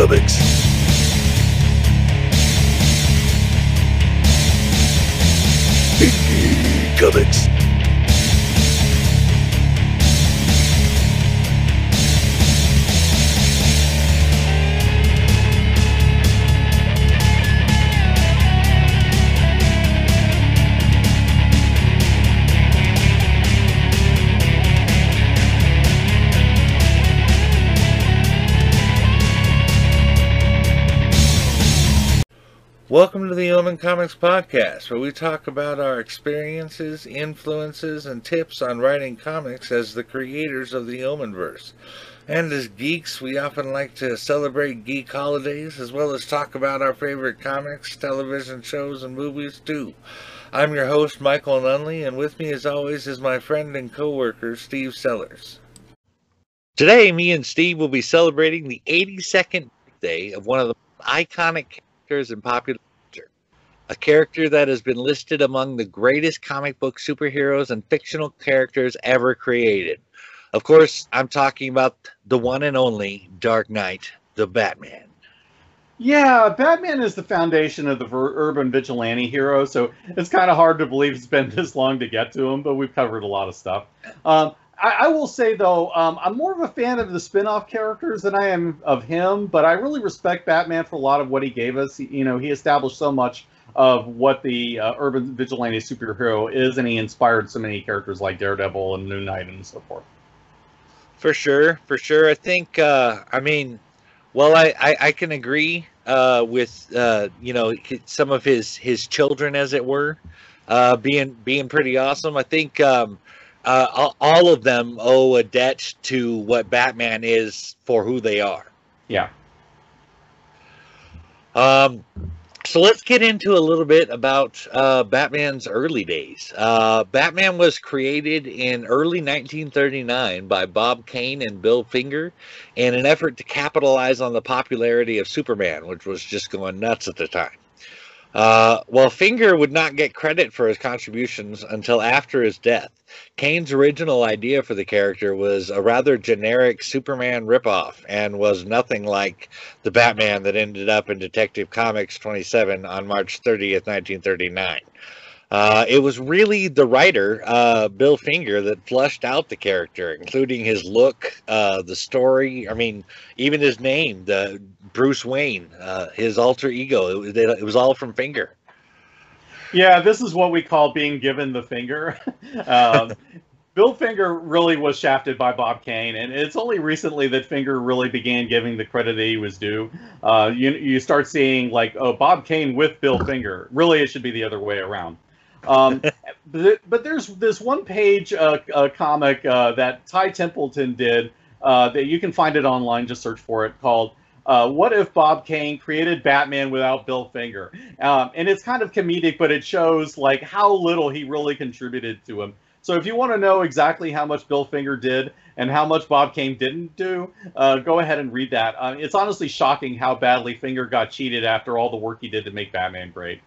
Comics. Indie Welcome to the Yeoman Comics Podcast, where we talk about our experiences, influences, and tips on writing comics as the creators of the Yeomanverse. And as geeks, we often like to celebrate geek holidays as well as talk about our favorite comics, television shows, and movies too. I'm your host, Michael Nunley, and with me as always is my friend and co-worker, Steve Sellers. Today, me and Steve will be celebrating the 82nd birthday of one of the iconic characters in popular culture. A character that has been listed among the greatest comic book superheroes and fictional characters ever created. Of course, I'm talking about the one and only Dark Knight, the Batman. Yeah, Batman is the foundation of the urban vigilante hero, so it's kind of hard to believe it's been this long to get to him, but we've covered a lot of stuff. Um, I, I will say, though, um, I'm more of a fan of the spin off characters than I am of him, but I really respect Batman for a lot of what he gave us. He- You know, he established so much of what the uh, urban vigilante superhero is, and he inspired so many characters like Daredevil and Moon Knight and so forth. For sure, for sure. I think, uh, I mean, well, I, I, I can agree uh, with, uh, you know, some of his, his children, as it were, uh, being being pretty awesome. I think um, uh, all- of them owe a debt to what Batman is for who they are. Yeah. Um, so let's get into a little bit about uh, Batman's early days. Uh, Batman was created in early 1939 by Bob Kane and Bill Finger in an effort to capitalize on the popularity of Superman, which was just going nuts at the time. Uh, while Finger would not get credit for his contributions until after his death, Kane's original idea for the character was a rather generic Superman ripoff and was nothing like the Batman that ended up in Detective Comics 27 on March 30th, 1939. Uh, it was really the writer, uh, Bill Finger, that flushed out the character, including his look, uh, the story. I mean, even his name, the Bruce Wayne, uh, his alter ego. It, was- it was all from Finger. Yeah, this is what we call being given the finger. um, Bill Finger really was shafted by Bob Kane, and it's only recently that Finger really began giving the credit that he was due. Uh, you you start seeing like, oh, Bob Kane with Bill Finger. Really, it should be the other way around. Um, but, but there's this one page uh, uh, comic uh, that Ty Templeton did uh, that you can find it online. Just search for it called uh, "What If Bob Kane Created Batman Without Bill Finger?" Um, and it's kind of comedic, but it shows like how little he really contributed to him. So if you want to know exactly how much Bill Finger did and how much Bob Kane didn't do, uh, go ahead and read that. Uh, it's honestly shocking how badly Finger got cheated after all the work he did to make Batman great.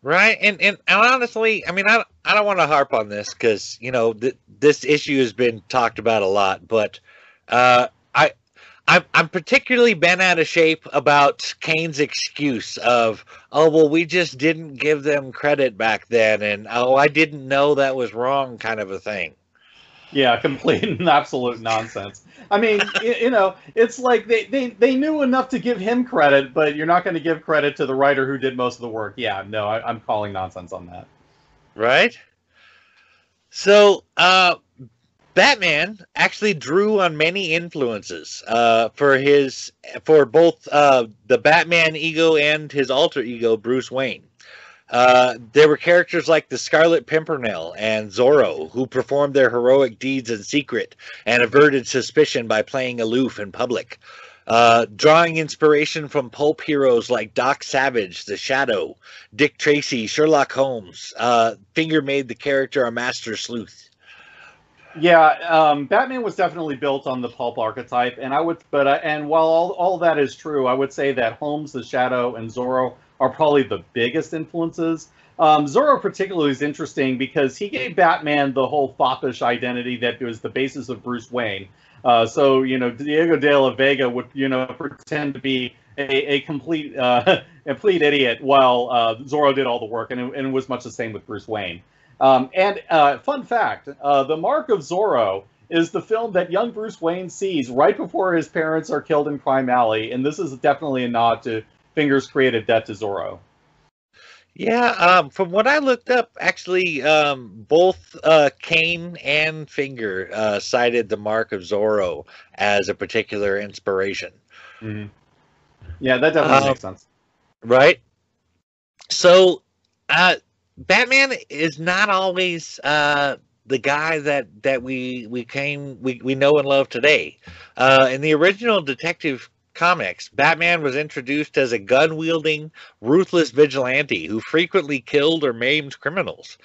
Right, and and, and honestly, I mean, I I don't want to harp on this because you know th- this issue has been talked about a lot, but uh, I I'm I'm particularly bent out of shape about Kane's excuse of oh well we just didn't give them credit back then, and oh I didn't know that was wrong, kind of a thing. Yeah, complete and absolute nonsense. I mean, you know, it's like they, they, they knew enough to give him credit, but you're not going to give credit to the writer who did most of the work. Yeah, no, I, I'm calling nonsense on that. right? So, uh, Batman actually drew on many influences uh, for his for both uh, the Batman ego and his alter ego Bruce Wayne. Uh, there were characters like the Scarlet Pimpernel and Zorro who performed their heroic deeds in secret and averted suspicion by playing aloof in public. Uh, drawing inspiration from pulp heroes like Doc Savage, The Shadow, Dick Tracy, Sherlock Holmes. Uh, Finger made the character a master sleuth. Yeah, um, Batman was definitely built on the pulp archetype, and I would, but I, and while all, all that is true, I would say that Holmes, the Shadow, and Zorro are probably the biggest influences. Um, Zorro particularly is interesting because he gave Batman the whole foppish identity that was the basis of Bruce Wayne. Uh, so you know, Diego de la Vega would you know pretend to be a, a complete uh, complete idiot while uh, Zorro did all the work, and it, and it was much the same with Bruce Wayne. Um, and uh, fun fact: uh, the Mark of Zorro is the film that young Bruce Wayne sees right before his parents are killed in Crime Alley, and this is definitely a nod to Finger's created Death to Zorro. Yeah, um, from what I looked up, actually, um, both uh, Kane and Finger uh, cited the mark of Zorro as a particular inspiration. Mm-hmm. Yeah, that definitely uh, makes sense. Right. So, uh, Batman is not always uh, the guy that that we we came we, we know and love today. Uh, in the original Detective comics, Batman was introduced as a gun wielding, ruthless vigilante who frequently killed or maimed criminals.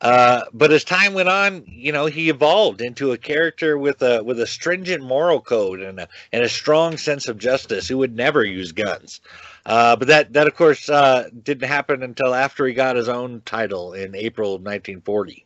Uh, but as time went on, you know, he evolved into a character with a with a stringent moral code and a and a strong sense of justice who would never use guns. Uh, but that that of course uh, didn't happen until after he got his own title in April of 1940.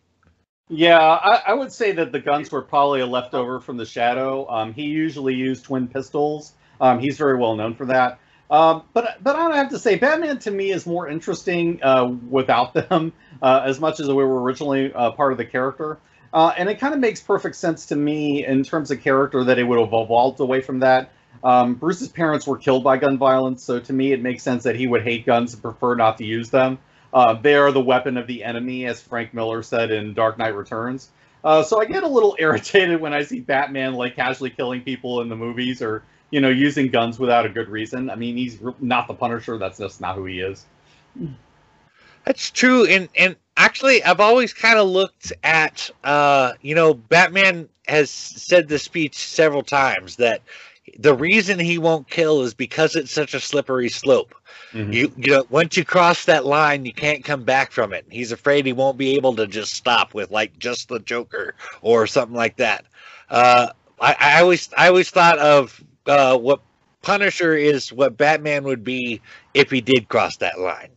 Yeah, I, I, would say that the guns were probably a leftover from the Shadow. Um, he usually used twin pistols. Um, he's very well known for that. Um, but but I have to say, Batman to me is more interesting uh, without them, uh, as much as we were originally uh, part of the character. Uh, and it kind of makes perfect sense to me in terms of character that it would have evolved away from that. Um, Bruce's parents were killed by gun violence, so to me it makes sense that he would hate guns and prefer not to use them. Uh, they are the weapon of the enemy, as Frank Miller said in Dark Knight Returns. Uh, so I get a little irritated when I see Batman like casually killing people in the movies or you know using guns without a good reason. I mean, he's not the Punisher. That's just not who he is. That's true, and and actually, I've always kind of looked at uh, you know Batman has said the speech several times that the reason he won't kill is because it's such a slippery slope. Mm-hmm. You, you know, once you cross that line, you can't come back from it. He's afraid he won't be able to just stop with like just the Joker or something like that. Uh, I, I always, I always thought of uh, what Punisher is, what Batman would be if he did cross that line.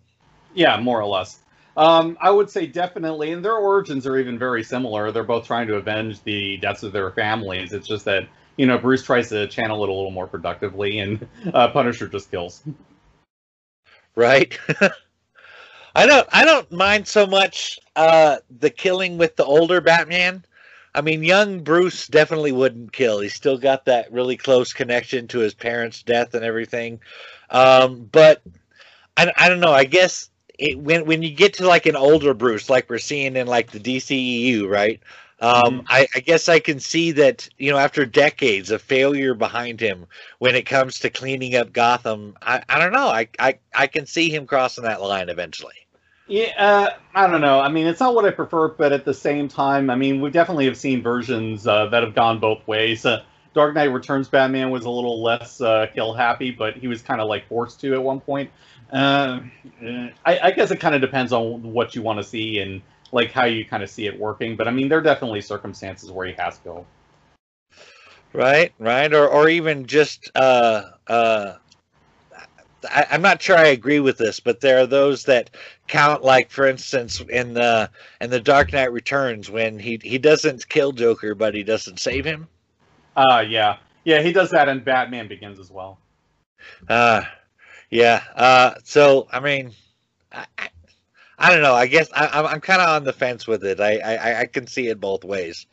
Yeah, more or less. Um, I would say definitely, and their origins are even very similar. They're both trying to avenge the deaths of their families. It's just that you know Bruce tries to channel it a little more productively, and uh, Punisher just kills. right? I don't I don't mind so much uh, the killing with the older Batman. I mean, young Bruce definitely wouldn't kill. He's still got that really close connection to his parents' death and everything. Um, but I, I don't know. I guess it, when when you get to like an older Bruce, like we're seeing in like the DCEU, right? Um, mm-hmm. I, I, guess I can see that you know after decades of failure behind him, when it comes to cleaning up Gotham, I, I don't know. I, I I can see him crossing that line eventually. Yeah, uh, I don't know. I mean, it's not what I prefer, but at the same time, I mean, we definitely have seen versions uh, that have gone both ways. Uh, Dark Knight Returns Batman was a little less uh, kill happy, but he was kind of like forced to at one point. Uh, I, I guess it kind of depends on what you want to see and like how you kind of see it working. But I mean, there are definitely circumstances where he has to. go. Right, right, or or even just uh, uh, I, am not sure I agree with this, but there are those that count, like for instance, in the in the Dark Knight Returns, when he he doesn't kill Joker, but he doesn't save him. Uh yeah, yeah, he does that in Batman Begins as well. Uh yeah. Uh, so I mean, I, I don't know. I guess I, am I'm kind of on the fence with it. I, I I can see it both ways.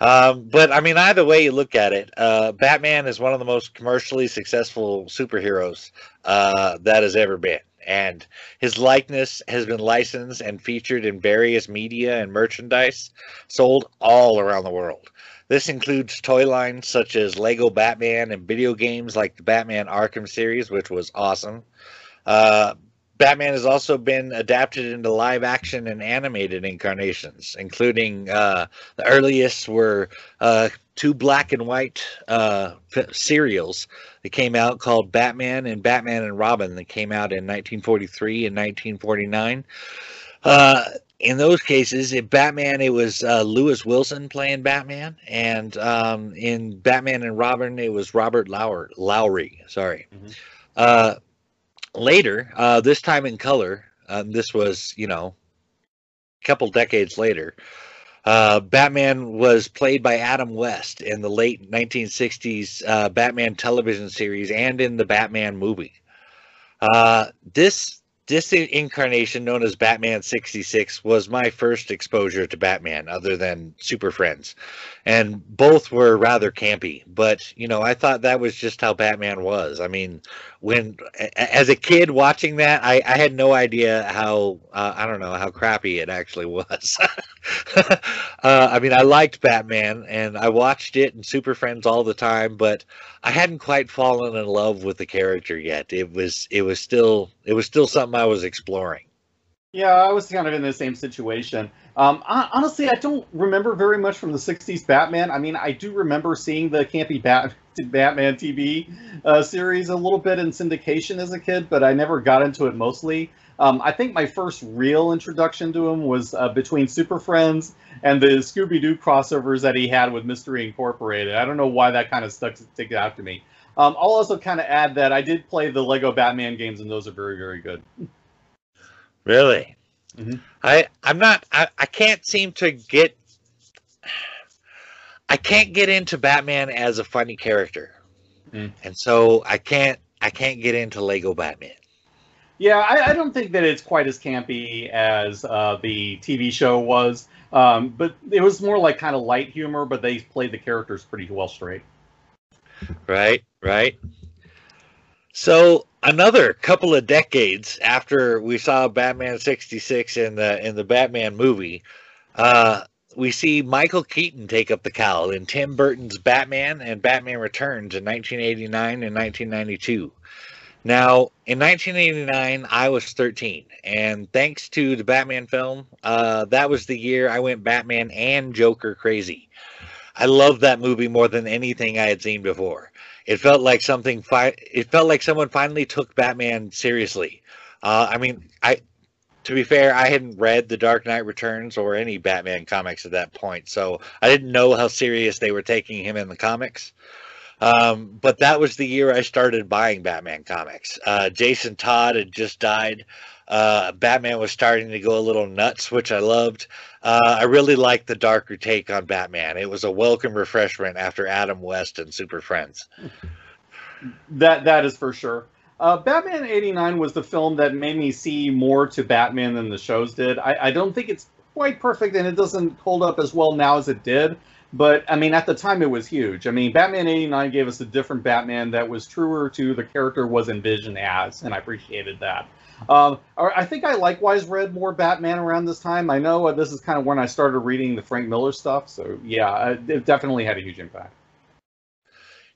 Um, but I mean, either way you look at it, uh, Batman is one of the most commercially successful superheroes uh, that has ever been, and his likeness has been licensed and featured in various media and merchandise sold all around the world. This includes toy lines such as Lego Batman and video games like the Batman Arkham series, which was awesome. Uh, Batman has also been adapted into live action and animated incarnations, including uh, the earliest were uh, two black and white uh, serials that came out called Batman and Batman and Robin that came out in 1943 and 1949. Uh, in those cases, in Batman, it was uh, Lewis Wilson playing Batman, and um, in Batman and Robin, it was Robert Lower, Lowery. Sorry. Mm-hmm. Later, uh, this time in color, um, this was, you know, a couple decades later, Uh, Batman was played by Adam West in the late 1960s uh, Batman television series and in the Batman movie. Uh, this this incarnation, known as Batman 66, was my first exposure to Batman, other than Super Friends. And both were rather campy, but, you know, I thought that was just how Batman was. I mean, when, as a kid watching that, I, I had no idea how, uh, I don't know, how crappy it actually was. uh, I mean, I liked Batman and I watched it and Super Friends all the time, but I hadn't quite fallen in love with the character yet. It was, it was still, it was still something I was exploring. Yeah, I was kind of in the same situation. Um, honestly, I don't remember very much from the '60s Batman. I mean, I do remember seeing the campy Bat- Batman TV uh, series a little bit in syndication as a kid, but I never got into it mostly. Um, I think my first real introduction to him was uh, between Super Friends and the Scooby Doo crossovers that he had with Mystery Incorporated. I don't know why that kind of stuck stick out to me. Um, I'll also kind of add that I did play the Lego Batman games, and those are very, very good. Really? Mm-hmm. I I'm not. I, I can't seem to get. I can't get into Batman as a funny character, mm. and so I can't. I can't get into Lego Batman. Yeah, I, I don't think that it's quite as campy as uh, the TV show was, um, but it was more like kind of light humor. But they played the characters pretty well straight. Right, right. So another couple of decades after we saw Batman 66 in the in the Batman movie, uh, we see Michael Keaton take up the cowl in Tim Burton's Batman and Batman Returns in 1989 and 1992. Now, in 1989, I was 13, and thanks to the Batman film, uh, that was the year I went Batman and Joker crazy. I love that movie more than anything I had seen before. It felt like something. Fi- it felt like someone finally took Batman seriously. Uh, I mean, I to be fair, I hadn't read The Dark Knight Returns or any Batman comics at that point, so I didn't know how serious they were taking him in the comics. Um, but that was the year I started buying Batman comics. Uh, Jason Todd had just died. Uh, Batman was starting to go a little nuts, which I loved. Uh, I really liked the darker take on Batman. It was a welcome refreshment after Adam West and Super Friends. That that is for sure. Uh, Batman '89 was the film that made me see more to Batman than the shows did. I, I don't think it's quite perfect, and it doesn't hold up as well now as it did. But I mean, at the time, it was huge. I mean, Batman '89 gave us a different Batman that was truer to the character was envisioned as, and I appreciated that. Um, I think I likewise read more Batman around this time. I know uh, this is kind of when I started reading the Frank Miller stuff, so yeah, it definitely had a huge impact.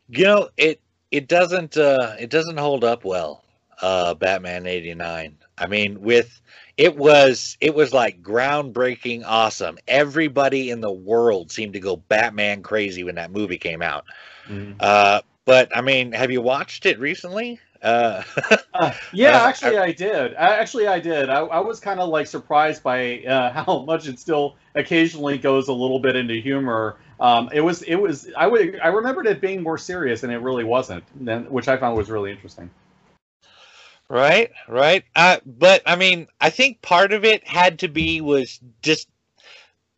You know, it it doesn't uh, it doesn't hold up well. Uh, Batman '89. I mean, with it was it was like groundbreaking awesome everybody in the world seemed to go batman crazy when that movie came out mm-hmm. uh, but i mean have you watched it recently uh, uh, yeah, uh, actually, I, I, did. Actually, I did. I, I was kind of like surprised by uh, how much it still occasionally goes a little bit into humor. Um, it was, it was. I would, I remembered it being more serious, and it really wasn't. Then, which I found was really interesting. Right, right. Uh, but I mean, I think part of it had to be was just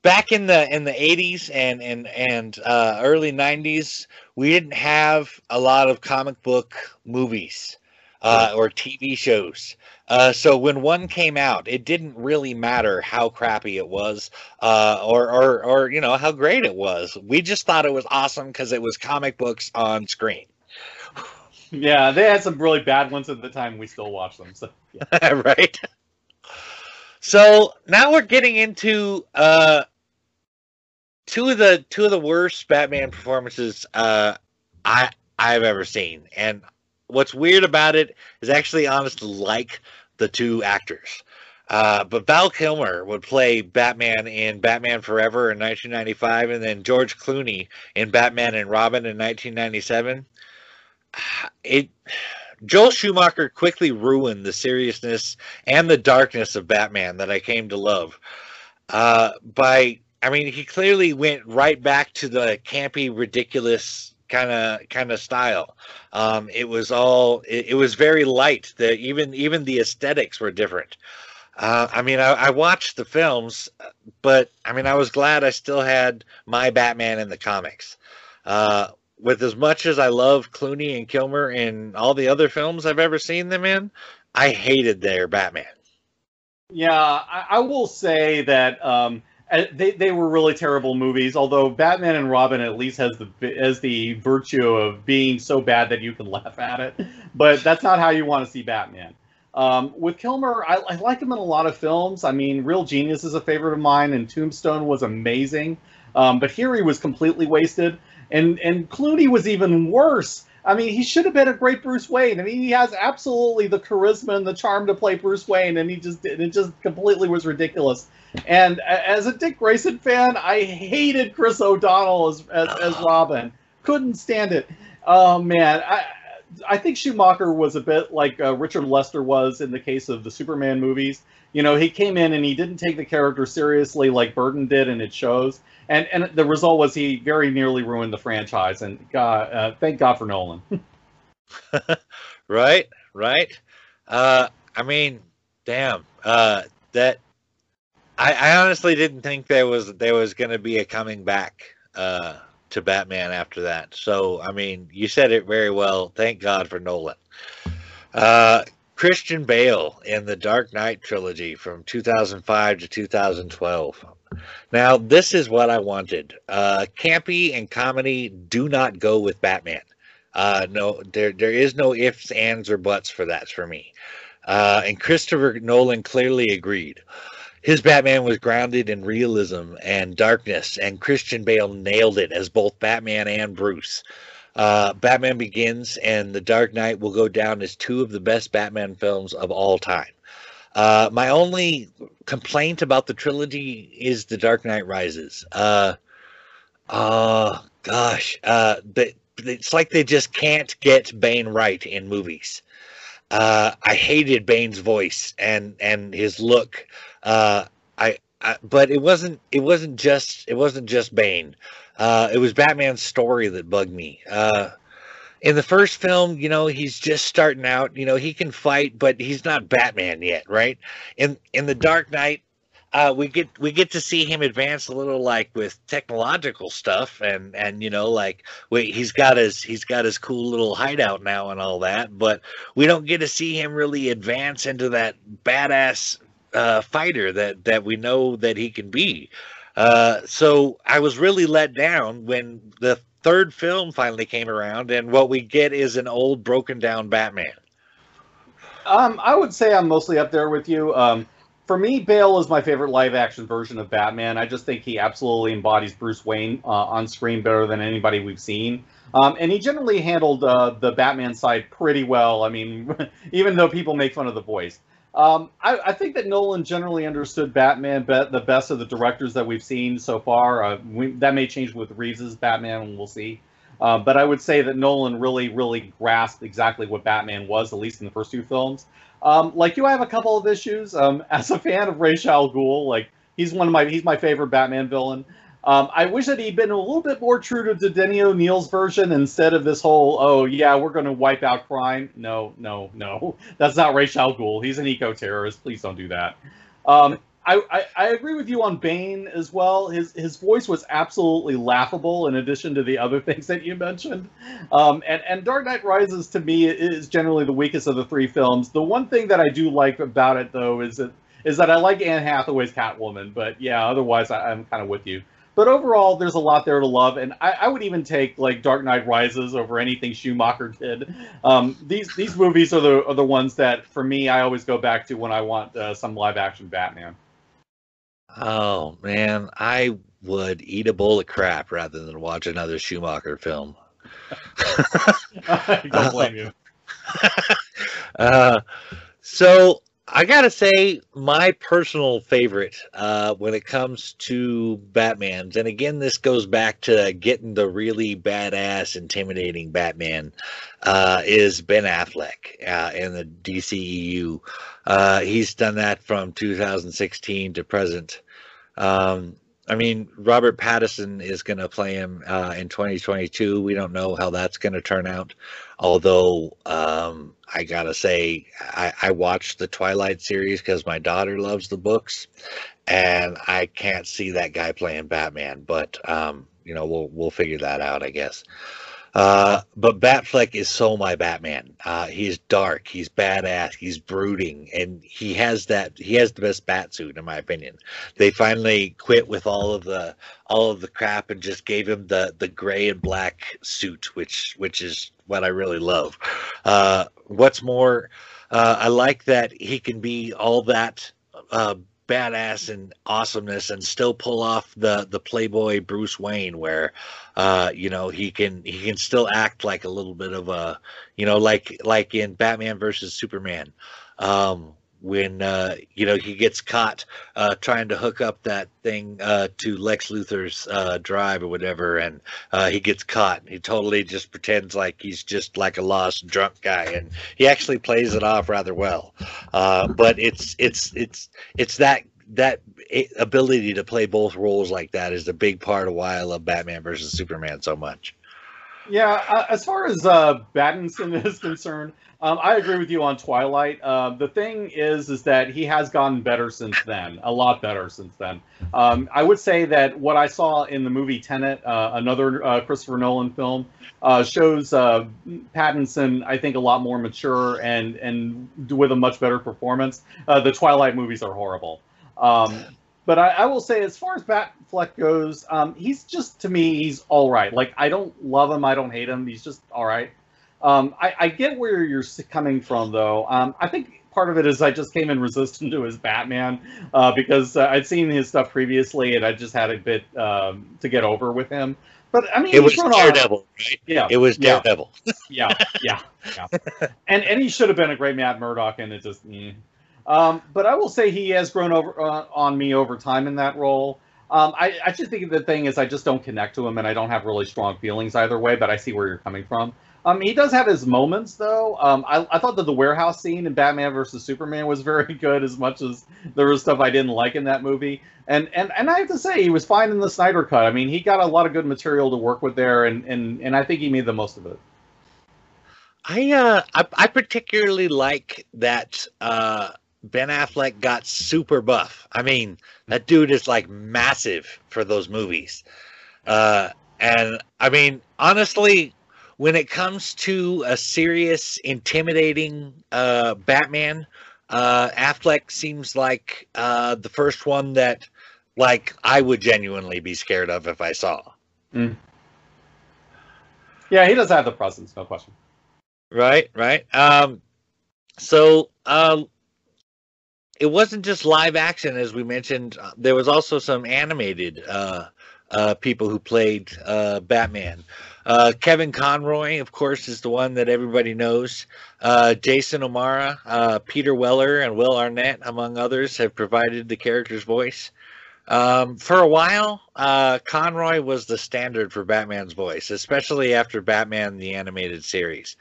back in the in the 80s and and and uh, early 90s we didn't have a lot of comic book movies uh, or tv shows. Uh, so when one came out it didn't really matter how crappy it was uh, or, or or you know how great it was. We just thought it was awesome because it was comic books on screen. Yeah they had some really bad ones at the time. We still watch them so yeah. right. So now we're getting into uh, two of the two of the worst Batman performances uh, I I've ever seen. And what's weird about it is actually honestly like the two actors. Uh, but Val Kilmer would play Batman in Batman Forever in 1995, and then George Clooney in Batman and Robin in 1997. It Joel Schumacher quickly ruined the seriousness and the darkness of Batman that I came to love uh, by I mean, he clearly went right back to the campy, ridiculous kind of kind of style. Um, it was all it, it, was very light. The even even the aesthetics were different. Uh, I mean, I, I, watched the films, but I mean, I was glad I still had my Batman in the comics. Uh, with as much as I love Clooney and Kilmer in all the other films I've ever seen them in, I hated their Batman. Yeah, I, I will say that um, they they were really terrible movies. Although Batman and Robin at least has the has the virtue of being so bad that you can laugh at it. But that's not how you want to see Batman. Um, with Kilmer, I, I like him in a lot of films. I mean, Real Genius is a favorite of mine, and Tombstone was amazing. Um, but here he was completely wasted, and and Clooney was even worse. I mean, he should have been a great Bruce Wayne. I mean, he has absolutely the charisma and the charm to play Bruce Wayne, and he just did. It just completely was ridiculous. And as a Dick Grayson fan, I hated Chris O'Donnell as as, as Robin. Couldn't stand it. Oh man, I, I think Schumacher was a bit like uh, Richard Lester was in the case of the Superman movies. You know, he came in and he didn't take the character seriously like Burton did, and it shows. And and the result was he very nearly ruined the franchise. And God, uh, thank God for Nolan. right, right. Uh, I mean, damn. Uh, that I, I honestly didn't think there was there was going to be a coming back. Uh, to Batman after that. So, I mean, you said it very well. Thank God for Nolan. Uh, Christian Bale in the Dark Knight trilogy from 2005 to 2012. Now, this is what I wanted. Uh, campy and comedy do not go with Batman. Uh, no, there there is no ifs, ands, or buts for that for me. Uh, and Christopher Nolan clearly agreed his Batman was grounded in realism and darkness, and Christian Bale nailed it as both Batman and Bruce. Uh, Batman Begins and The Dark Knight will go down as two of the best Batman films of all time. Uh, my only complaint about the trilogy is The Dark Knight Rises. Uh, oh gosh, uh, it's like they just can't get Bane right in movies. Uh, I hated Bane's voice and and his look. Uh, I, I, but it wasn't it wasn't just it wasn't just Bane. Uh, it was Batman's story that bugged me. Uh, in the first film, you know, he's just starting out. You know, he can fight, but he's not Batman yet, right? In in the Dark Knight, uh, we get we get to see him advance a little, like with technological stuff, and and you know, like wait, he's got his he's got his cool little hideout now and all that, but we don't get to see him really advance into that badass uh, fighter that that we know that he can be. Uh, so I was really let down when the third film finally came around, and what we get is an old, broken down Batman. Um, I would say I'm mostly up there with you. Um, for me, Bale is my favorite live action version of Batman. I just think he absolutely embodies Bruce Wayne uh, on screen better than anybody we've seen. Um, and he generally handled uh, the Batman side pretty well. I mean, even though people make fun of the voice. Um, I, I, think that Nolan generally understood Batman be- the best of the directors that we've seen so far. Uh, we, that may change with Reeves's Batman, and we'll see. Uh, but I would say that Nolan really, really grasped exactly what Batman was, at least in the first two films. Um, like you, I have a couple of issues. Um, as a fan of Ra's al Ghul, like he's one of my he's my favorite Batman villain. Um, I wish that he'd been a little bit more true to Denny O'Neil's version instead of this whole, oh, yeah, we're going to wipe out crime. No, no, no. That's not Ra's al Ghul. He's an eco terrorist. Please don't do that. I, I, I, agree with you on Bane as well. His his voice was absolutely laughable. In addition to the other things that you mentioned, um, and and Dark Knight Rises to me is generally the weakest of the three films. The one thing that I do like about it though is that is that I like Anne Hathaway's Catwoman. But yeah, otherwise I, I'm kind of with you. But overall, there's a lot there to love, and I, I, would even take like Dark Knight Rises over anything Schumacher did. Um, these these movies are the are the ones that for me I always go back to when I want uh, some live action Batman. Oh man, I would eat a bowl of crap rather than watch another Schumacher film. Don't blame you. uh, so I gotta say, my personal favorite uh, when it comes to Batman's, and again, this goes back to getting the really badass, intimidating Batman, uh, is Ben Affleck uh, in the DCEU. Uh, he's done that from 2016 to present. Um, I mean, Robert Pattinson is going to play him uh, in 2022. We don't know how that's going to turn out. Although, um, I got to say, I, I, watched the Twilight series because my daughter loves the books, and I can't see that guy playing Batman. But, um, you know, we'll, we'll figure that out, I guess. Uh, but Batfleck is so my Batman. Uh, he's dark, he's badass, he's brooding, and he has that. He has the best bat suit, in my opinion. They finally quit with all of the all of the crap and just gave him the the gray and black suit, which which is what I really love. Uh, what's more, uh, I like that he can be all that uh, badass and awesomeness and still pull off the the playboy Bruce Wayne where uh you know he can he can still act like a little bit of a you know like like in Batman versus Superman. Um when uh, you know he gets caught uh, trying to hook up that thing uh, to Lex Luthor's uh, drive or whatever, and uh, he gets caught. He totally just pretends like he's just like a lost drunk guy, and he actually plays it off rather well. Uh, but it's it's it's it's that that ability to play both roles like that is a big part of why I love Batman versus Superman so much. Yeah, as far as uh, Battinson is concerned, um, I agree with you on Twilight. Uh, the thing is, is that he has gotten better since then, a lot better since then. Um, I would say that what I saw in the movie Tenet, uh, another uh, Christopher Nolan film, uh, shows uh, Pattinson, I think, a lot more mature and and with a much better performance. Uh, the Twilight movies are horrible. Um, but I, I, will say, as far as Batfleck goes, um, he's just to me, he's all right. Like I don't love him, I don't hate him. He's just all right. Um, I, I, get where you're coming from, though. Um, I think part of it is I just came in resistant to his Batman uh, because uh, I'd seen his stuff previously, and I just had a bit um, to get over with him. But I mean, it was Daredevil, right? Yeah, it was Daredevil. Yeah, yeah, yeah. yeah. and and he should have been a great Matt Murdock, and it just. Mm. Um, but I will say he has grown over uh, on me over time in that role. Um, I, I just think the thing is I just don't connect to him, and I don't have really strong feelings either way. But I see where you're coming from. Um, he does have his moments though. Um, I, I thought that the warehouse scene in Batman versus Superman was very good, as much as there was stuff I didn't like in that movie. And and and I have to say, he was fine in the Snyder cut. I mean, he got a lot of good material to work with there, and and and I think he made the most of it. I uh I, I particularly like that uh Ben Affleck got super buff. I mean, that dude is like massive for those movies. Uh and I mean, honestly, when it comes to a serious, intimidating uh, Batman, uh, Affleck seems like uh, the first one that, like, I would genuinely be scared of if I saw. Mm. Yeah, he does have the presence, no question. Right, right. Um, so, um, it wasn't just live action, as we mentioned. There was also some animated uh, uh, people who played uh, Batman. Uh, Kevin Conroy, of course, is the one that everybody knows. Uh, Jason O'Mara, uh, Peter Weller, and Will Arnett, among others, have provided the character's voice. Um, for a while, uh, Conroy was the standard for Batman's voice, especially after Batman the Animated Series.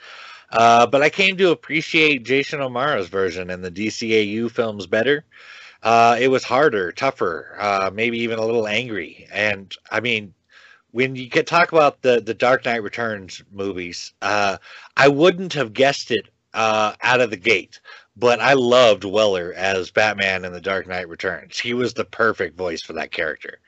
Uh, but I came to appreciate Jason O'Mara's version in the DCAU films better. Uh, it was harder, tougher, uh, maybe even a little angry. And I mean, when you get talk about the the Dark Knight Returns movies, uh, I wouldn't have guessed it uh, out of the gate. But I loved Weller as Batman in the Dark Knight Returns. He was the perfect voice for that character.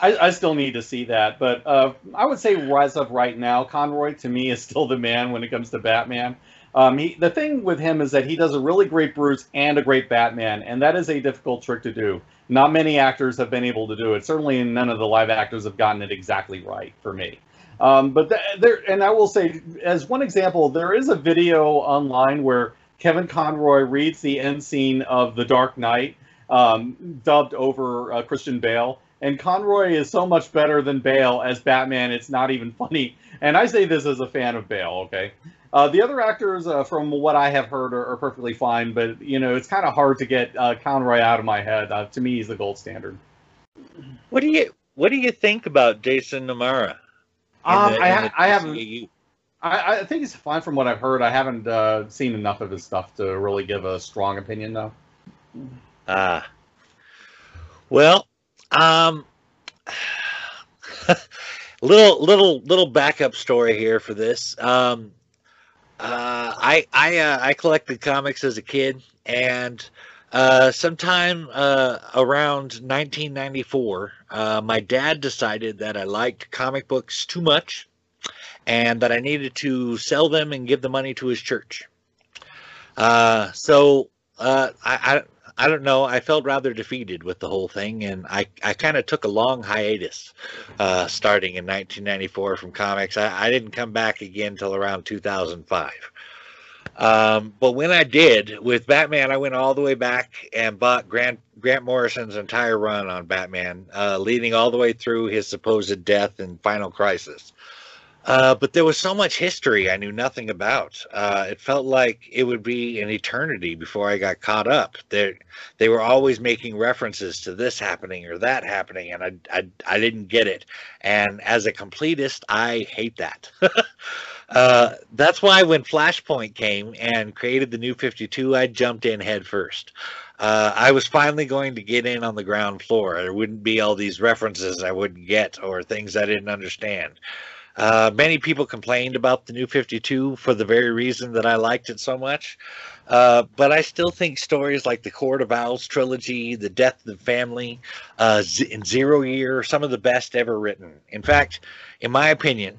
I, I still need to see that, but uh, I would say rise up right now, Conroy to me is still the man when it comes to Batman. Um, he, the thing with him is that he does a really great Bruce and a great Batman, and that is a difficult trick to do. Not many actors have been able to do it. Certainly, none of the live actors have gotten it exactly right for me. Um, but th- there, and I will say, as one example, there is a video online where Kevin Conroy reads the end scene of The Dark Knight, um, dubbed over uh, Christian Bale. And Conroy is so much better than Bale as Batman, it's not even funny. And I say this as a fan of Bale, okay? Uh, the other actors, uh, from what I have heard, are, are perfectly fine, but you know it's kind of hard to get uh, Conroy out of my head. Uh, to me, he's the gold standard. What do you What do you think about Jason O'Mara? Um, the, I, ha- I haven't. I, I, think he's fine from what I've heard. I haven't uh, seen enough of his stuff to really give a strong opinion, though. Ah. Well, um, little little little backup story here for this. Um, uh, I I uh, I collected comics as a kid, and uh, sometime uh, around 1994, uh, my dad decided that I liked comic books too much, and that I needed to sell them and give the money to his church. Uh, so uh, I, I I don't know. I felt rather defeated with the whole thing, and I, I kind of took a long hiatus uh, starting in 1994 from comics. I, I didn't come back again until around 2005. Um, but when I did with Batman, I went all the way back and bought Grant Grant Morrison's entire run on Batman, uh, leading all the way through his supposed death and Final Crisis. Uh, but there was so much history I knew nothing about. Uh, it felt like it would be an eternity before I got caught up. They they were always making references to this happening or that happening, and I I, I didn't get it. And as a completist, I hate that. uh, that's why when Flashpoint came and created the New Fifty Two, I jumped in head first. Uh, I was finally going to get in on the ground floor. There wouldn't be all these references I wouldn't get or things I didn't understand. Uh, many people complained about the new 52 for the very reason that I liked it so much. Uh, but I still think stories like the Court of Owls trilogy, The Death of the Family, uh, in Zero Year are some of the best ever written. In fact, in my opinion,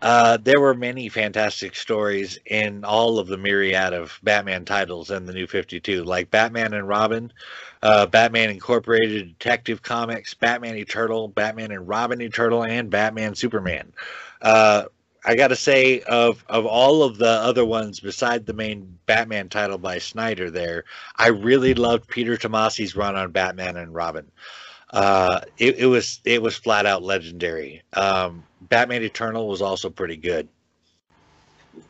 uh, there were many fantastic stories in all of the myriad of Batman titles in the New 52, like Batman and Robin, uh, Batman Incorporated Detective Comics, Batman Eternal, Batman and Robin Eternal, and Batman Superman. Uh, I got to say, of of all of the other ones beside the main Batman title by Snyder, there, I really loved Peter Tomasi's run on Batman and Robin. Uh, it, it was it was flat out legendary. Um, Batman Eternal was also pretty good.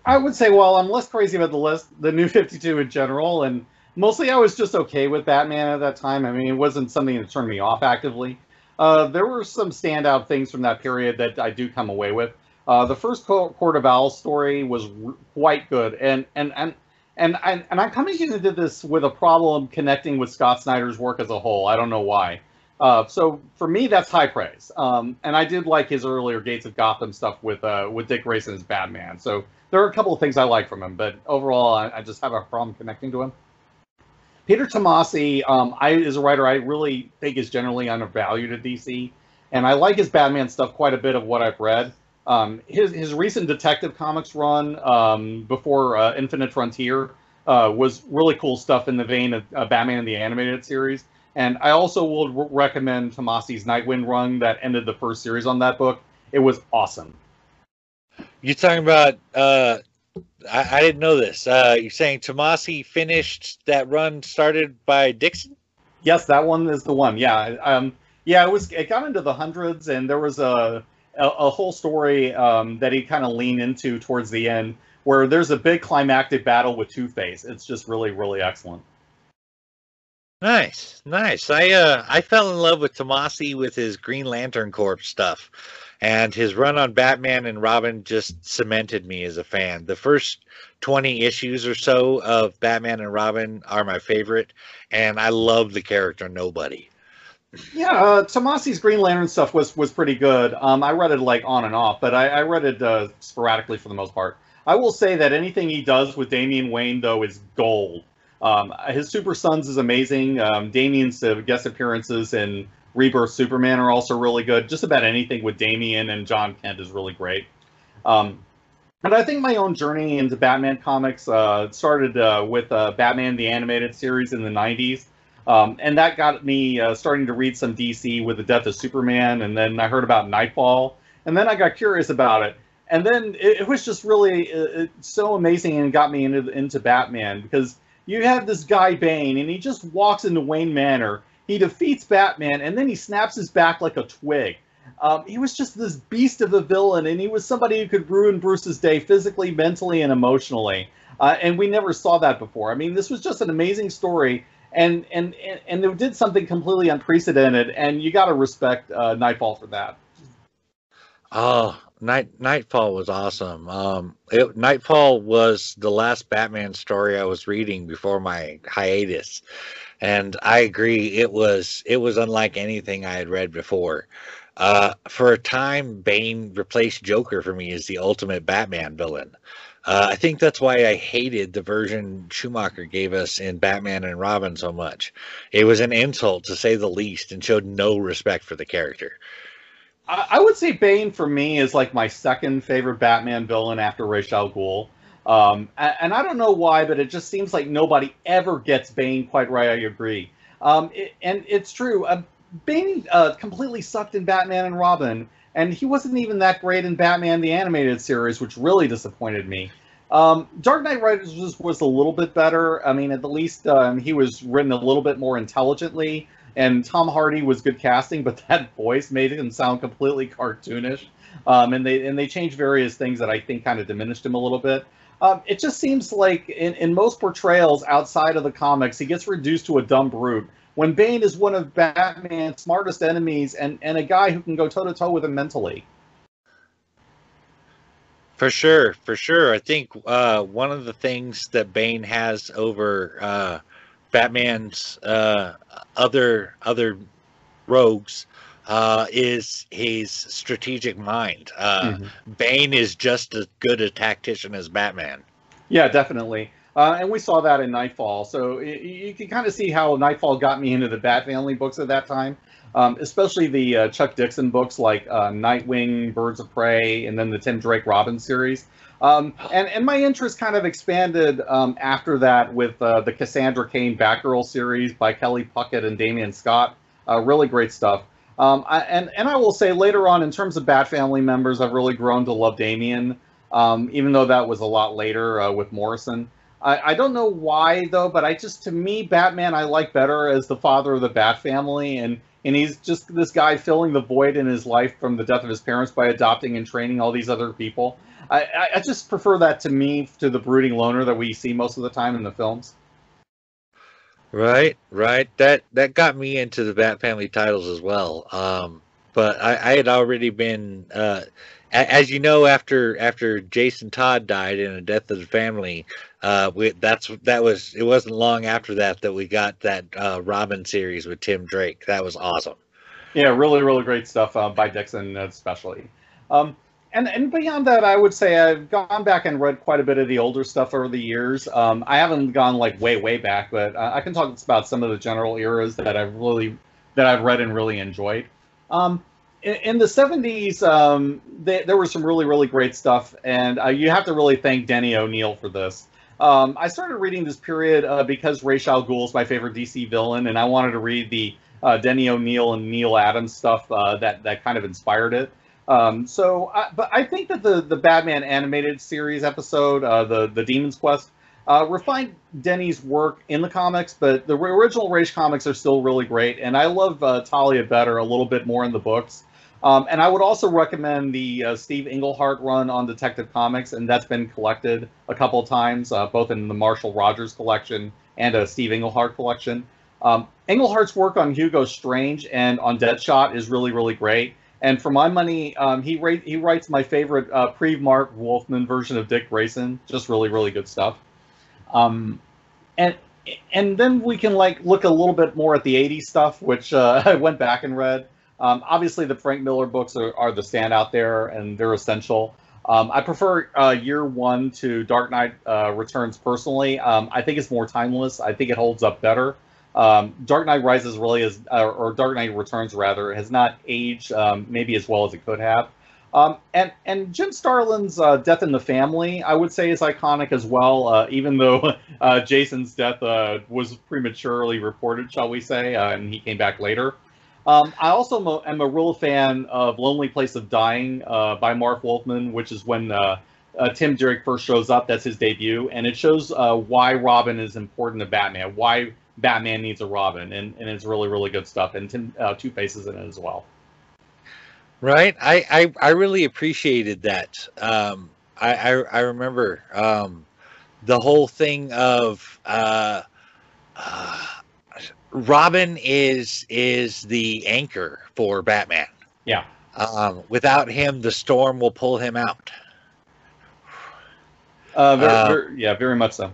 I would say, well, I'm less crazy about the list, the New Fifty Two in general, and mostly I was just okay with Batman at that time. I mean, it wasn't something that turned me off actively. Uh, there were some standout things from that period that I do come away with. Uh, the first Court of Owls story was quite good, and and and. And, and, and I'm coming into this with a problem connecting with Scott Snyder's work as a whole. I don't know why. Uh, so for me, that's high praise. Um, and I did like his earlier Gates of Gotham stuff with uh, with Dick Grayson as Batman. So there are a couple of things I like from him, but overall, I, I just have a problem connecting to him. Peter Tomasi, um, I as a writer, I really think is generally undervalued at DC, and I like his Batman stuff quite a bit of what I've read. Um, his his recent Detective Comics run um, before uh, Infinite Frontier uh, was really cool stuff in the vein of uh, Batman and the Animated Series. And I also would re- recommend Tomasi's Nightwing run that ended the first series on that book. It was awesome. You're talking about? Uh, I, I, didn't know this. Uh, you're saying Tomasi finished that run started by Dixon? Yes, that one is the one. Yeah, um, yeah. It was. It got into the hundreds, and there was a a, a whole story um, that he kind of leaned into towards the end, where there's a big climactic battle with Two Face. It's just really, really excellent. Nice, nice. I uh I fell in love with Tomasi with his Green Lantern Corps stuff, and his run on Batman and Robin just cemented me as a fan. The first twenty issues or so of Batman and Robin are my favorite, and I love the character Nobody. Yeah, uh, Tomasi's Green Lantern stuff was was pretty good. Um, I read it like on and off, but I, I read it uh, sporadically for the most part. I will say that anything he does with Damian Wayne though is gold. Um, his Super Sons is amazing. Um, Damian's uh, guest appearances in Rebirth Superman are also really good. Just about anything with Damian and Jon Kent is really great. Um, but I think my own journey into Batman comics uh, started uh, with uh, Batman the Animated Series in the 90s. Um, and that got me uh, starting to read some DC with the death of Superman. And then I heard about Knightfall, And then I got curious about it. And then it, it was just really uh, so amazing and got me into, into Batman because you have this guy Bane, and he just walks into Wayne Manor. He defeats Batman, and then he snaps his back like a twig. Um, he was just this beast of a villain, and he was somebody who could ruin Bruce's day physically, mentally, and emotionally. Uh, and we never saw that before. I mean, this was just an amazing story, and and and they did something completely unprecedented. And you got to respect uh, Knightfall for that. Oh, Knight Knightfall was awesome. Um, it, Knightfall was the last Batman story I was reading before my hiatus, and I agree it was it was unlike anything I had read before. Uh, for a time, Bane replaced Joker for me as the ultimate Batman villain. Uh, I think that's why I hated the version Schumacher gave us in Batman and Robin so much. It was an insult, to say the least, and showed no respect for the character. I, I would say Bane for me is like my second favorite Batman villain after Ra's al Ghul. Um, and, and, I don't know why, but it just seems like nobody ever gets Bane quite right. I agree. Um, it, and it's true. Uh, Bane uh, completely sucked in Batman and Robin, and he wasn't even that great in Batman the Animated Series, which really disappointed me. Um, Dark Knight Rises was a little bit better. I mean, at the least um, he was written a little bit more intelligently, and Tom Hardy was good casting, but that voice made him sound completely cartoonish. Um, and they and they changed various things that I think kind of diminished him a little bit. Um, it just seems like in, in most portrayals outside of the comics, he gets reduced to a dumb brute. When Bane is one of Batman's smartest enemies and, and a guy who can go toe to toe with him mentally. For sure, for sure. I think uh, one of the things that Bane has over uh, Batman's uh, other other rogues uh, is his strategic mind. Uh, mm-hmm. Bane is just as good a tactician as Batman. Yeah, definitely. Uh, and we saw that in Knightfall. So you, you can kind of see how Knightfall got me into the Bat Family books at that time um, especially the uh, Chuck Dixon books like uh, Nightwing, Birds of Prey, and then the Tim Drake Robin series. Um, and, and my interest kind of expanded um, after that with uh, the Cassandra Cain Batgirl series by Kelly Puckett and Damion Scott. Uh, really great stuff. Um, I, and, and I will say later on, in terms of Bat Family members, I've really grown to love Damian, um, even though that was a lot later uh, with Morrison. I, I, don't know why though, but I just to me Batman I like better as the father of the Bat family, and and he's just this guy filling the void in his life from the death of his parents by adopting and training all these other people. I, I just prefer that to me to the brooding loner that we see most of the time in the films. Right, right. That that got me into the Bat Family titles as well. Um, but I, I had already been, uh, as you know, after after Jason Todd died in a death of the family, uh, we, that's that was it wasn't long after that that we got that uh, Robin series with Tim Drake. That was awesome. Yeah, really, really great stuff uh, by Dixon, especially. Um, and and beyond that, I would say I've gone back and read quite a bit of the older stuff over the years. Um, I haven't gone like way, way back, but uh, I can talk about some of the general eras that I've really that I've read and really enjoyed. Um, in, in, the 70s, um, they, there was some really, really great stuff, and uh, you have to really thank Denny O'Neil for this. Um, I started reading this period uh, because Ra's al Ghul is my favorite DC villain, and I wanted to read the uh, Denny O'Neil and Neal Adams stuff uh, that that kind of inspired it. Um, so, I, but I think that the the Batman animated series episode, uh, the the Demon's Quest, uh, refined Denny's work in the comics, but the original Ra's comics are still really great, and I love uh, Talia better a little bit more in the books. Um, and I would also recommend the uh, Steve Englehart run on Detective Comics, and that's been collected a couple times, uh, both in the Marshall Rogers collection and a Steve Englehart collection. Um, Englehart's work on Hugo Strange and on Deadshot is really, really great. And for my money, um, he ra- he writes my favorite uh, pre-Marv Wolfman version of Dick Grayson. Just really, really good stuff. Um, and and then we can like look a little bit more at the '80s stuff, which uh, I went back and read. Um, obviously, the Frank Miller books are, are the standout there, and they're essential. Um, I prefer uh, Year One to Dark Knight uh, Returns personally. Um, I think it's more timeless. I think it holds up better. Um, Dark Knight Rises really is, uh, or Dark Knight Returns rather, has not aged um, maybe as well as it could have. Um, and and Jim Starlin's uh, Death in the Family, I would say, is iconic as well. Uh, even though uh, Jason's death was prematurely reported, shall we say, and he came back later. Um, I also am a real fan of Lonely Place of Dying uh, by Marv Wolfman, which is when uh, uh, Tim Drake first shows up. That's his debut, and it shows uh, why Robin is important to Batman, why Batman needs a Robin, and, and it's really really good stuff. And Tim uh, Two Faces in it as well. Right, I I, I really appreciated that. Um, I, I, I remember um, the whole thing of. Uh, uh Robin is is the anchor for Batman. Yeah. Um, without him, the storm will pull him out. Uh, very, uh, very, yeah, very much so.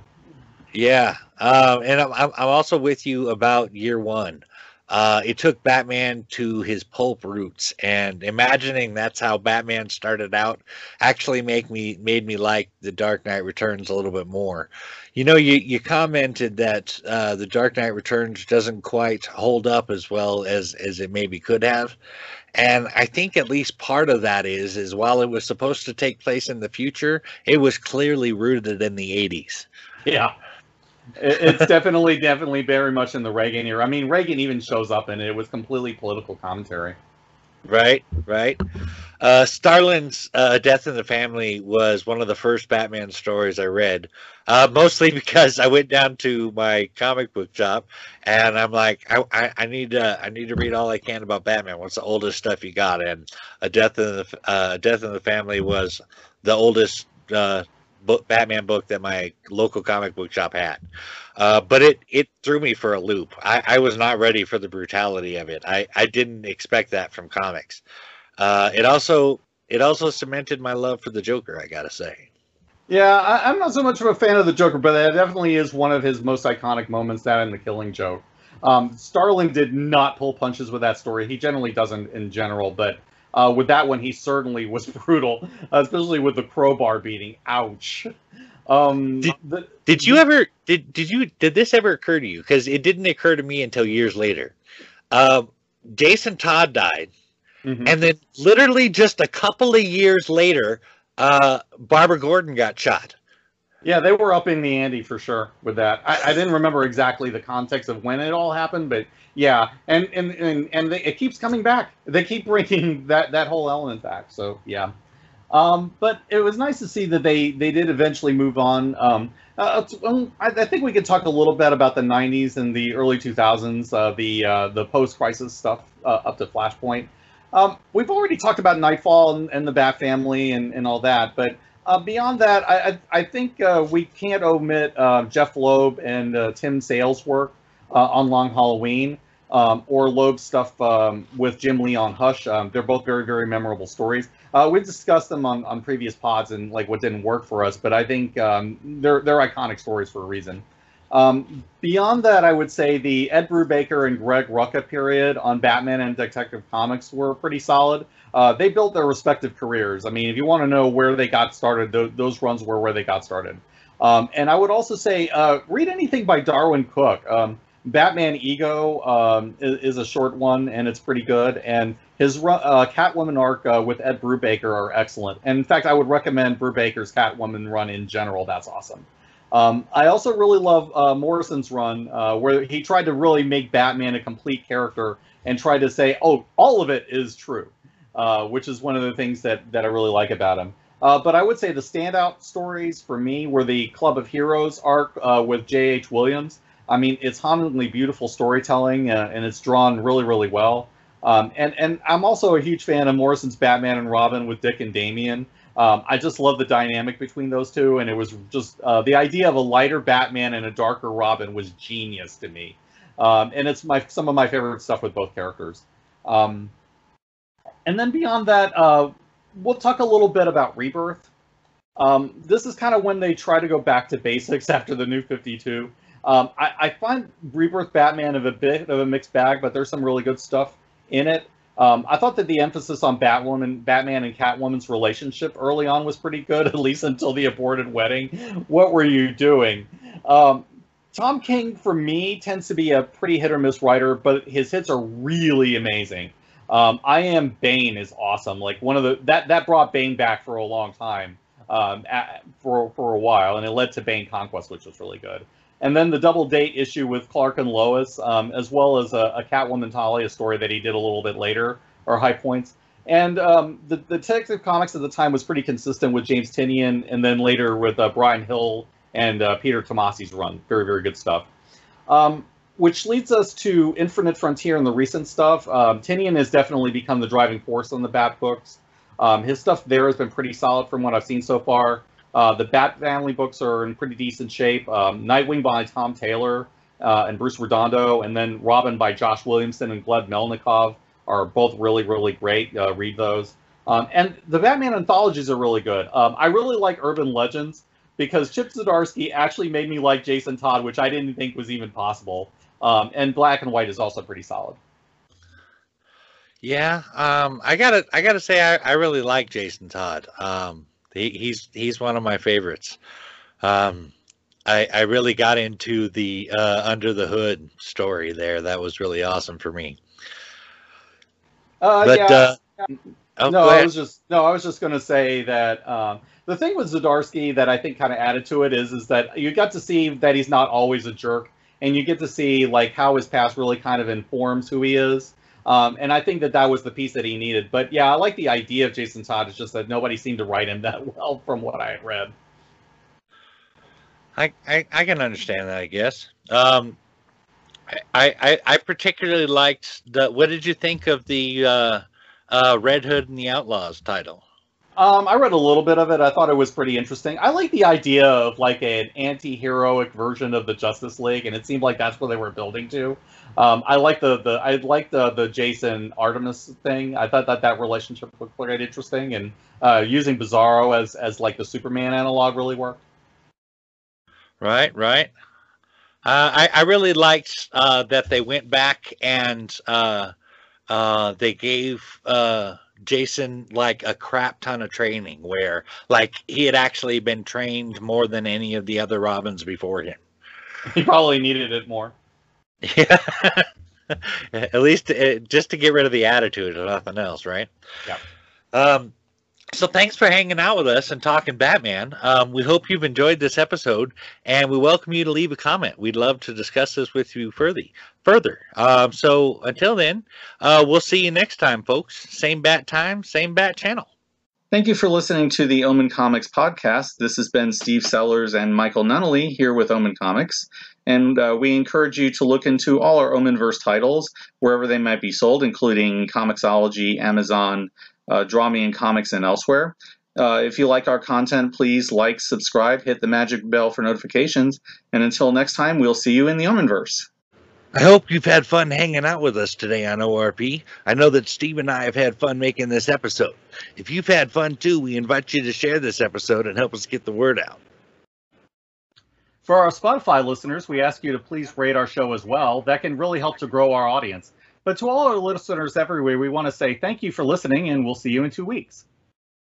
Yeah, um, and I'm I'm also with you about year one. Uh, it took Batman to his pulp roots, and imagining that's how Batman started out actually make me made me like the Dark Knight Returns a little bit more. You know, you you commented that uh, the Dark Knight Returns doesn't quite hold up as well as as it maybe could have, and I think at least part of that is is while it was supposed to take place in the future, it was clearly rooted in the '80s. Yeah it's definitely, definitely very much in the Reagan era. I mean, Reagan even shows up in it. It was completely political commentary. Right, right. Uh, Starlin's uh, Death in the Family was one of the first Batman stories I read, uh, mostly because I went down to my comic book shop and I'm like, I, I, I, need to I need to read all I can about Batman. What's the oldest stuff you got? And a Death in the uh, Death in the Family was the oldest uh, book, Batman book that my local comic book shop had. Uh, but it it threw me for a loop. I, I was not ready for the brutality of it. I, I didn't expect that from comics. Uh, it also it also cemented my love for the Joker. I gotta say. Yeah, I, am not so much of a fan of the Joker, but that definitely is one of his most iconic moments. That and the Killing Joke. Um, Starlin did not pull punches with that story. He generally doesn't in general, but uh, with that one, he certainly was brutal, uh, especially with the crowbar beating. Ouch. Um, did, the, did you ever did did you did this ever occur to you? Because it didn't occur to me until years later. Um, Jason Todd died, mm-hmm. and then literally just a couple of years later, uh, Barbara Gordon got shot. Yeah, they were up in the ante for sure with that. I, I, didn't remember exactly the context of when it all happened, but yeah, and and and, and they, it keeps coming back. They keep bringing that that whole element back. So yeah, um, but it was nice to see that they they did eventually move on. Um, uh, um, I, I, think we could talk a little bit about the '90s and the early 2000s, uh, the uh, the post-crisis stuff uh, up to Flashpoint. Um, we've already talked about Knightfall and, and the Bat Family and, and all that, but uh, beyond that, I, I, I think uh, we can't omit uh, Jeph Loeb and uh, Tim Sale's work uh, on Long Halloween, um, or Loeb's stuff um, with Jim Lee on Hush. Um, they're both very, very memorable stories. Uh, we've discussed them on, on previous pods and like what didn't work for us, but I think um, they're they're iconic stories for a reason. Um, beyond that, I would say the Ed Brubaker and Greg Rucka period on Batman and Detective Comics were pretty solid. Uh, they built their respective careers. I mean, if you want to know where they got started, th- those runs were where they got started. Um, and I would also say uh, read anything by Darwyn Cooke. Batman Ego um, is, is, a short one, and it's pretty good. And his uh, Catwoman arc uh, with Ed Brubaker are excellent. And in fact, I would recommend Brubaker's Catwoman run in general. That's awesome. Um, I also really love uh, Morrison's run, uh, where he tried to really make Batman a complete character and tried to say, "Oh, all of it is true," uh, which is one of the things that that I really like about him. Uh, but I would say the standout stories for me were the Club of Heroes arc with J.H. Williams. I mean, it's hauntingly beautiful storytelling, uh, and it's drawn really, really well. Um, and and I'm also a huge fan of Morrison's Batman and Robin with Dick and Damian. Um, I just love the dynamic between those two, and it was just uh, the idea of a lighter Batman and a darker Robin was genius to me. Um, and it's my some of my favorite stuff with both characters. Um, and then beyond that, uh, we'll talk a little bit about Rebirth. Um, this is kind of when they try to go back to basics after the New Fifty Two. Um, I, I, find Rebirth Batman of a bit of a mixed bag, but there's some really good stuff in it. Um, I thought that the emphasis on Batwoman, Batman and Catwoman's relationship early on was pretty good, at least until the aborted wedding. What were you doing? Um, Tom King, for me, tends to be a pretty hit or miss writer, but his hits are really amazing. Um, I Am Bane is awesome. Like one of the that that brought Bane back for a long time, um, at, for for a while, and it led to Bane Conquest, which was really good and then the double date issue with Clark and Lois, um, as well as a, a, Catwoman Talia story that he did a little bit later, are high points. And um, the, the Detective Comics at the time was pretty consistent with James Tynion, and then later with uh, Bryan Hill and uh, Peter Tomasi's run. Very, very good stuff. Um, which leads us to Infinite Frontier and the recent stuff. Um, Tynion has definitely become the driving force on the Bat books. Um, his stuff there has been pretty solid from what I've seen so far. Uh, the Bat Family books are in pretty decent shape. Um, Nightwing by Tom Taylor uh, and Bruce Redondo, and then Robin by Josh Williamson and Gleb Melnikov are both really, really great. Uh, read those. Um, and the Batman anthologies are really good. Um, I really like Urban Legends because Chip Zdarsky actually made me like Jason Todd, which I didn't think was even possible. Um, and black and white is also pretty solid. Yeah, um, I gotta I gotta say I, I really like Jason Todd. He, he's he's one of my favorites. Um, I I really got into the uh, under the hood story there. That was really awesome for me. Uh, but yeah. Uh, oh, no, I was just no, I was just going to say that um, the thing with Zdarsky that I think kind of added to it is is that you got to see that he's not always a jerk, and you get to see like how his past really kind of informs who he is. Um, and I think that that was the piece that he needed. But yeah, I like the idea of Jason Todd. It's just that nobody seemed to write him that well from what I read. I, I, I can understand that, I guess. Um, I, I, I particularly liked the. What did you think of the uh, uh, Red Hood and the Outlaws title? Um, I read a little bit of it. I thought it was pretty interesting. I like the idea of like an anti-heroic version of the Justice League, and it seemed like that's what they were building to. Um, I like the the I like the the Jason Artemis thing. I thought that that relationship looked quite interesting, and uh, using Bizarro as as like the Superman analog really worked. Right, right. Uh, I I really liked uh, that they went back and uh, uh, they gave uh, Jason like a crap ton of training where like he had actually been trained more than any of the other Robins before him. He probably needed it more. Yeah. At least uh, just to get rid of the attitude and nothing else, right? Yeah. Um, so thanks for hanging out with us and talking Batman. Um, we hope you've enjoyed this episode, and we welcome you to leave a comment. We'd love to discuss this with you further. Further. Um, so until then, uh, we'll see you next time, folks. Same bat time, same bat channel. Thank you for listening to the Omen Comics podcast. This has been Steve Sellers and Michael Nunnally here with Omen Comics. And uh, we encourage you to look into all our Omenverse titles, wherever they might be sold, including Comixology, Amazon, uh, Draw Me in Comics, and elsewhere. Uh, if you like our content, please like, subscribe, hit the magic bell for notifications. And until next time, we'll see you in the Omenverse. I hope you've had fun hanging out with us today on ORP. I know that Steve and I have had fun making this episode. If you've had fun too, we invite you to share this episode and help us get the word out. For our Spotify listeners, we ask you to please rate our show as well. That can really help to grow our audience. But to all our listeners everywhere, we want to say thank you for listening, and we'll see you in two weeks.